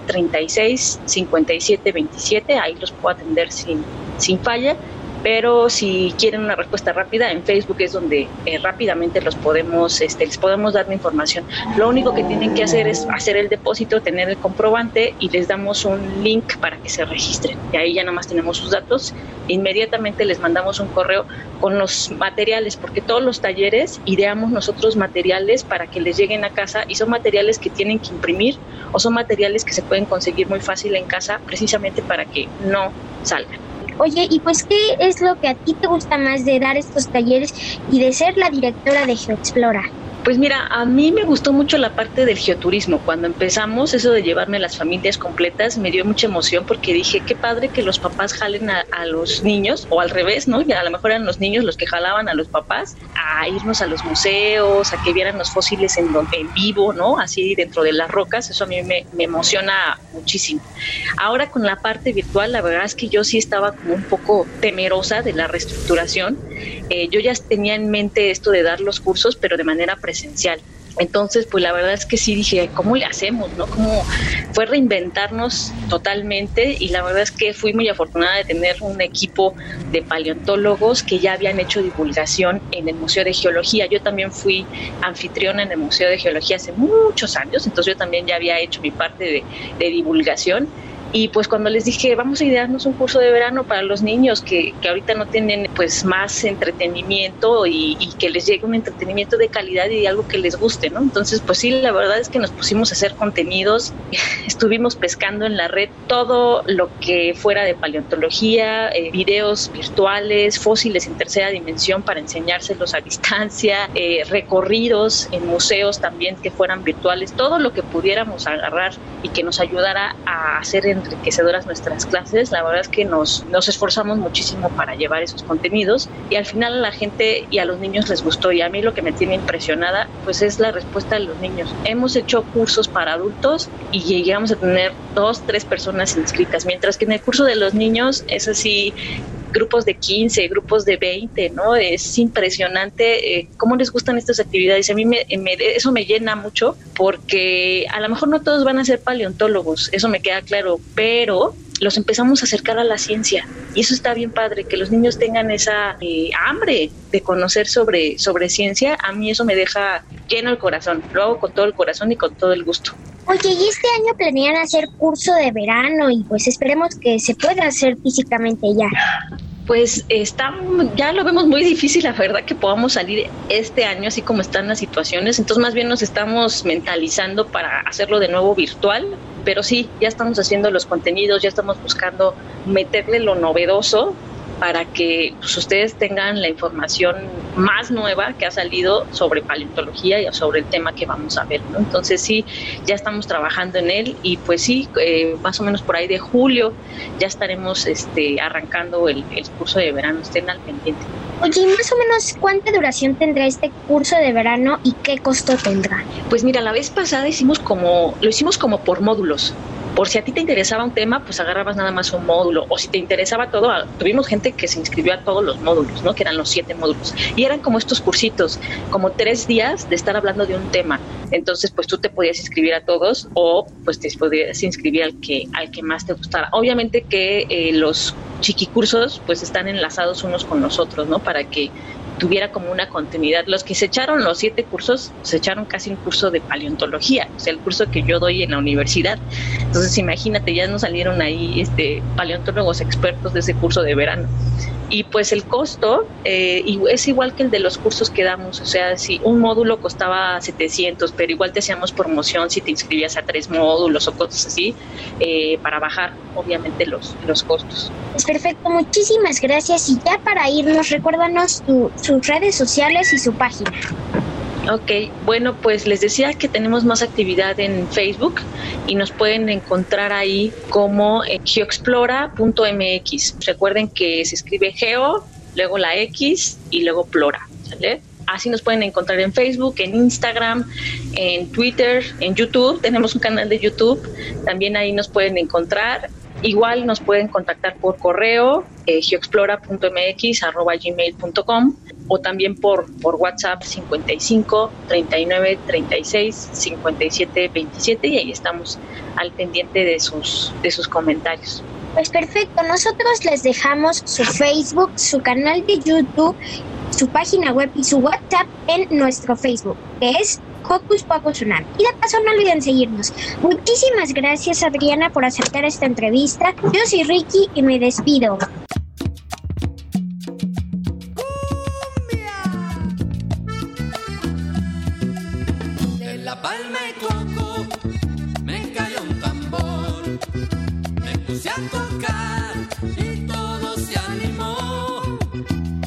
36 57 27, ahí los puedo atender sin, sin falla pero si quieren una respuesta rápida en Facebook es donde eh, rápidamente los podemos este, les podemos dar la información. Lo único que tienen que hacer es hacer el depósito tener el comprobante y les damos un link para que se registren. Y ahí ya nada más tenemos sus datos. Inmediatamente les mandamos un correo con los materiales porque todos los talleres ideamos nosotros materiales para que les lleguen a casa y son materiales que tienen que imprimir o son materiales que se pueden conseguir muy fácil en casa precisamente para que no salgan Oye, y pues, ¿qué es lo que a ti te gusta más de dar estos talleres y de ser la directora de GeoExplora? Pues mira, a mí me gustó mucho la parte del geoturismo. Cuando empezamos, eso de llevarme las familias completas, me dio mucha emoción porque dije, qué padre que los papás jalen a, los niños, o al revés, ¿no? Ya a lo mejor eran los niños los que jalaban a los papás a irnos a los museos, a que vieran los fósiles en, en vivo, ¿no? Así dentro de las rocas, eso a mí me, emociona muchísimo. Ahora con la parte virtual, la verdad es que yo sí estaba como un poco temerosa de la reestructuración. Eh, yo ya tenía en mente esto de dar los cursos, pero de manera. Entonces, pues la verdad es que sí dije, ¿cómo le hacemos? ¿No? Como fue reinventarnos totalmente y la verdad es que fui muy afortunada de tener un equipo de paleontólogos que ya habían hecho divulgación en el Museo de Geología. Yo también fui anfitriona en el Museo de Geología hace muchos años, entonces yo también ya había hecho mi parte de, de divulgación y pues cuando les dije, vamos a idearnos un curso de verano para los niños que, que ahorita no tienen pues más entretenimiento y, y, que les llegue un entretenimiento de calidad y algo que les guste, ¿no? Entonces, pues sí, la verdad es que nos pusimos a hacer contenidos, estuvimos pescando en la red todo lo que fuera de paleontología, eh, videos virtuales, fósiles en tercera dimensión para enseñárselos a distancia, eh, recorridos en museos también que fueran virtuales, todo lo que pudiéramos agarrar y que nos ayudara a hacer en enriquecedoras nuestras clases. La verdad es que nos, nos esforzamos muchísimo para llevar esos contenidos y al final a la gente y a los niños les gustó y a mí lo que me tiene impresionada pues es la respuesta de los niños. Hemos hecho cursos para adultos y llegamos a tener dos, tres personas inscritas, mientras que en el curso de los niños es así grupos de 15, grupos de 20, ¿no? Es impresionante eh, cómo les gustan estas actividades. A mí me, eso me llena mucho porque a lo mejor no todos van a ser paleontólogos, eso me queda claro, pero los empezamos a acercar a la ciencia y eso está bien padre, que los niños tengan esa eh, hambre de conocer sobre, sobre ciencia, a mí eso me deja lleno el corazón, lo hago con todo el corazón y con todo el gusto. Oye, y este año planean hacer curso de verano y pues esperemos que se pueda hacer físicamente ya pues está, ya lo vemos muy difícil, la verdad, que podamos salir este año así como están las situaciones. Entonces, más bien nos estamos mentalizando para hacerlo de nuevo virtual. Pero sí, ya estamos haciendo los contenidos, ya estamos buscando meterle lo novedoso para que pues, ustedes tengan la información más nueva que ha salido sobre paleontología y sobre el tema que vamos a ver. ¿no? Entonces sí, ya estamos trabajando en él y pues sí, eh, más o menos por ahí de julio ya estaremos este, arrancando el, el curso de verano. Estén al pendiente. Oye, más o menos cuánta duración tendrá este curso de verano y qué costo tendrá? Pues mira, la vez pasada hicimos como, lo hicimos como por módulos por si a ti te interesaba un tema, pues agarrabas nada más un módulo, o si te interesaba todo, ah, tuvimos gente que se inscribió a todos los módulos, ¿no? Que eran los siete módulos. Y eran como estos cursitos, como tres días de estar hablando de un tema. Entonces, pues tú te podías inscribir a todos o pues te podías inscribir al que, al que más te gustara. Obviamente que eh, los chiquicursos pues están enlazados unos con los otros, ¿no? Para que tuviera como una continuidad. Los que se echaron los siete cursos, se echaron casi un curso de paleontología, o sea, el curso que yo doy en la universidad. Entonces, imagínate, ya nos salieron ahí este, paleontólogos expertos de ese curso de verano y pues el costo eh, es igual que el de los cursos que damos, o sea, si un módulo costaba 700, pero igual te hacíamos promoción si te inscribías a tres módulos o cosas así, eh, para bajar obviamente los, los costos. Pues perfecto, muchísimas gracias y ya para irnos, recuérdanos sus redes sociales y su página. Ok, bueno, pues les decía que tenemos más actividad en Facebook y nos pueden encontrar ahí como geoexplora.mx. Recuerden que se escribe geo, luego la X y luego plora. Así nos pueden encontrar en Facebook, en Instagram, en Twitter, en YouTube. Tenemos un canal de YouTube. También ahí nos pueden encontrar. Igual nos pueden contactar por correo, eh, geoexplora.mx.gmail.com o también por, por WhatsApp 55 39 36 57 27 y ahí estamos al pendiente de sus, de sus comentarios. Pues perfecto, nosotros les dejamos su Facebook, su canal de YouTube, su página web y su WhatsApp en nuestro Facebook, que es Hocus Pocus Unam. Y de paso no olviden seguirnos. Muchísimas gracias Adriana por aceptar esta entrevista. Yo soy Ricky y me despido. palma y coco me cayó un tambor, me puse a tocar y todo se animó.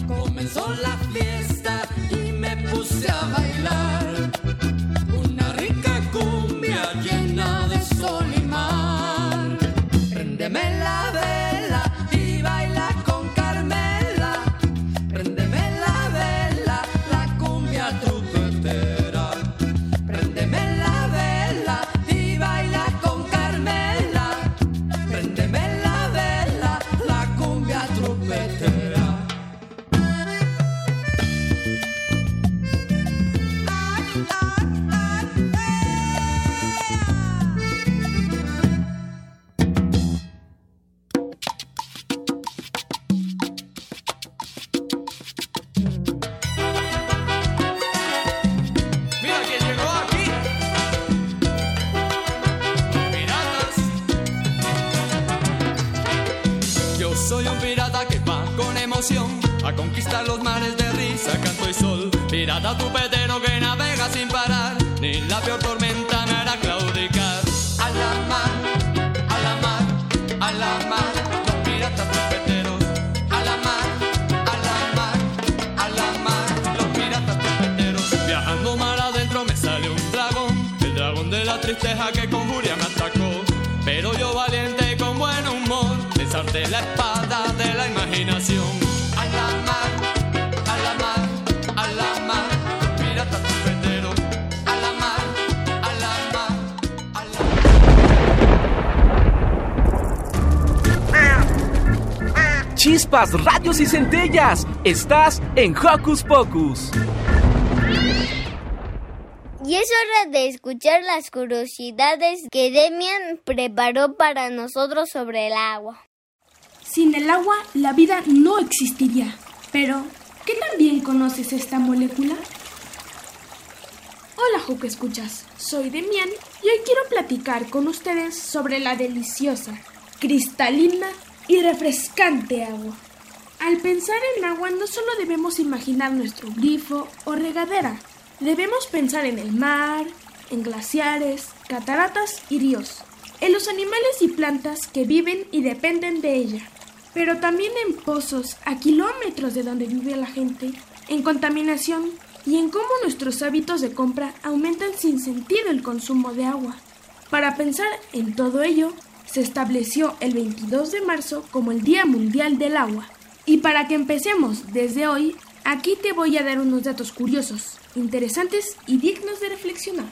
Comenzó la fiesta y me puse a bailar. Centellas. Estás en Hocus Pocus. Y es hora de escuchar las curiosidades que Demian preparó para nosotros sobre el agua. Sin el agua, la vida no existiría. Pero, ¿qué tan bien conoces esta molécula? Hola, Juco Escuchas. Soy Demian y hoy quiero platicar con ustedes sobre la deliciosa, cristalina y refrescante agua. Al pensar en agua no solo debemos imaginar nuestro grifo o regadera, debemos pensar en el mar, en glaciares, cataratas y ríos, en los animales y plantas que viven y dependen de ella, pero también en pozos a kilómetros de donde vive la gente, en contaminación y en cómo nuestros hábitos de compra aumentan sin sentido el consumo de agua. Para pensar en todo ello, se estableció el 22 de marzo como el Día Mundial del Agua. Y para que empecemos desde hoy, aquí te voy a dar unos datos curiosos, interesantes y dignos de reflexionar.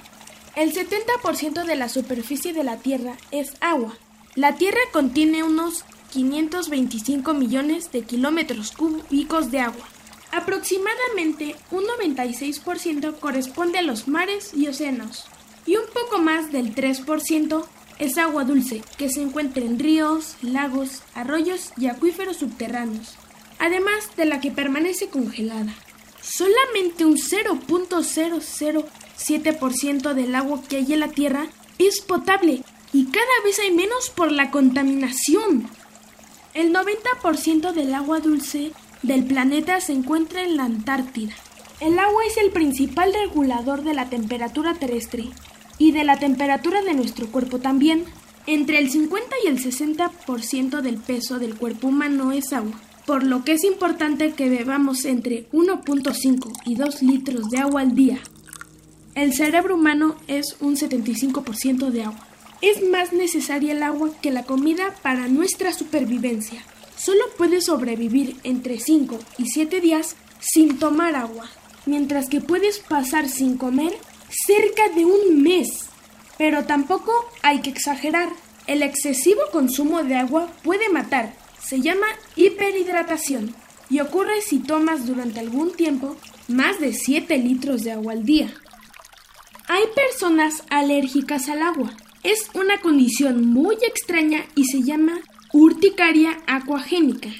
El 70% de la superficie de la Tierra es agua. La Tierra contiene unos 525 millones de kilómetros cúbicos de agua. Aproximadamente un 96% corresponde a los mares y océanos, y un poco más del 3% es agua dulce, que se encuentra en ríos, lagos, arroyos y acuíferos subterráneos, además de la que permanece congelada. Solamente un 0.007% del agua que hay en la Tierra es potable y cada vez hay menos por la contaminación. El 90% del agua dulce del planeta se encuentra en la Antártida. El agua es el principal regulador de la temperatura terrestre y de la temperatura de nuestro cuerpo también. Entre el 50 y el 60% del peso del cuerpo humano es agua, por lo que es importante que bebamos entre 1.5 y 2 litros de agua al día. El cerebro humano es un 75% de agua. Es más necesaria el agua que la comida para nuestra supervivencia. Solo puedes sobrevivir entre 5 y 7 días sin tomar agua, mientras que puedes pasar sin comer cerca de un mes. Pero tampoco hay que exagerar. El excesivo consumo de agua puede matar. Se llama hiperhidratación y ocurre si tomas durante algún tiempo más de 7 litros de agua al día. Hay personas alérgicas al agua. Es una condición muy extraña y se llama urticaria acuagénica.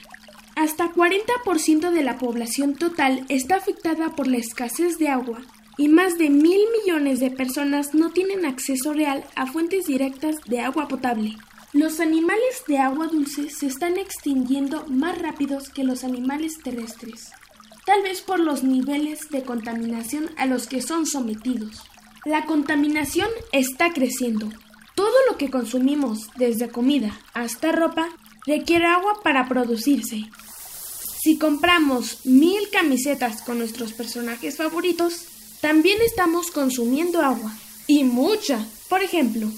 Hasta 40% de la población total está afectada por la escasez de agua y más de mil millones de personas no tienen acceso real a fuentes directas de agua potable. Los animales de agua dulce se están extinguiendo más rápidos que los animales terrestres, tal vez por los niveles de contaminación a los que son sometidos. La contaminación está creciendo. Todo lo que consumimos, desde comida hasta ropa, requiere agua para producirse. Si compramos mil camisetas con nuestros personajes favoritos, también estamos consumiendo agua. Y mucha. Por ejemplo,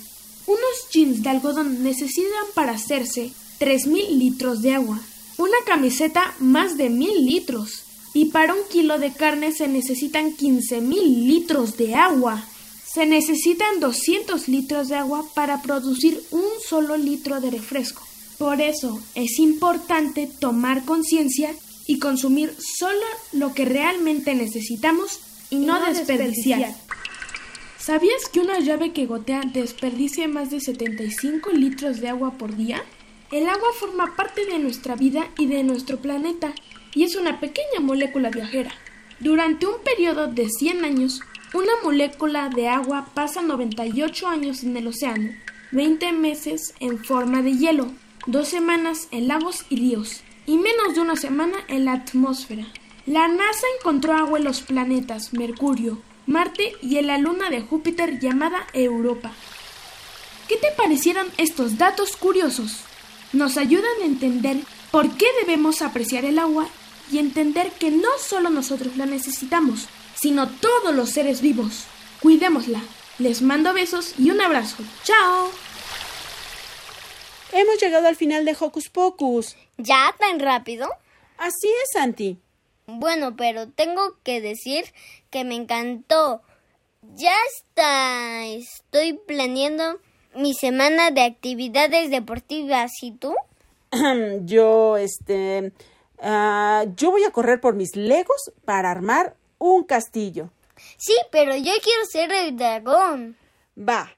unos jeans de algodón necesitan para hacerse 3.000 litros de agua. Una camiseta más de 1.000 litros. Y para un kilo de carne se necesitan 15.000 litros de agua. Se necesitan 200 litros de agua para producir un solo litro de refresco. Por eso es importante tomar conciencia y consumir solo lo que realmente necesitamos y no, desperdiciar. ¿Sabías que una llave que gotea desperdicia más de 75 litros de agua por día? El agua forma parte de nuestra vida y de nuestro planeta y es una pequeña molécula viajera. Durante un periodo de 100 años, una molécula de agua pasa 98 años en el océano, 20 meses en forma de hielo, dos semanas en lagos y ríos y menos de una semana en la atmósfera. La NASA encontró agua en los planetas Mercurio, Marte y en la luna de Júpiter llamada Europa. ¿Qué te parecieron estos datos curiosos? Nos ayudan a entender por qué debemos apreciar el agua y entender que no solo nosotros la necesitamos, sino todos los seres vivos. Cuidémosla. Les mando besos y un abrazo. ¡Chao! Hemos llegado al final de Hocus Pocus. ¿Ya tan rápido? Así es, Santi. Bueno, pero tengo que decir que me encantó. Ya está. Estoy planeando mi semana de actividades deportivas. ¿Y tú? yo, este, ah, yo voy a correr por mis legos para armar un castillo. Sí, pero yo quiero ser el dragón. Va.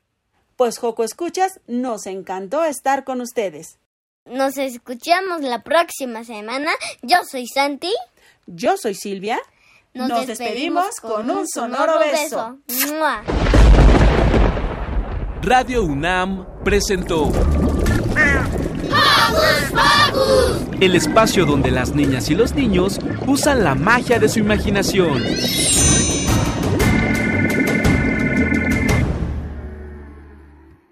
Pues Joco Escuchas, nos encantó estar con ustedes. Nos escuchamos la próxima semana. Yo soy Santi. Yo soy Silvia. Nos, despedimos, con un sonoro beso. Radio UNAM presentó el espacio donde las niñas y los niños usan la magia de su imaginación.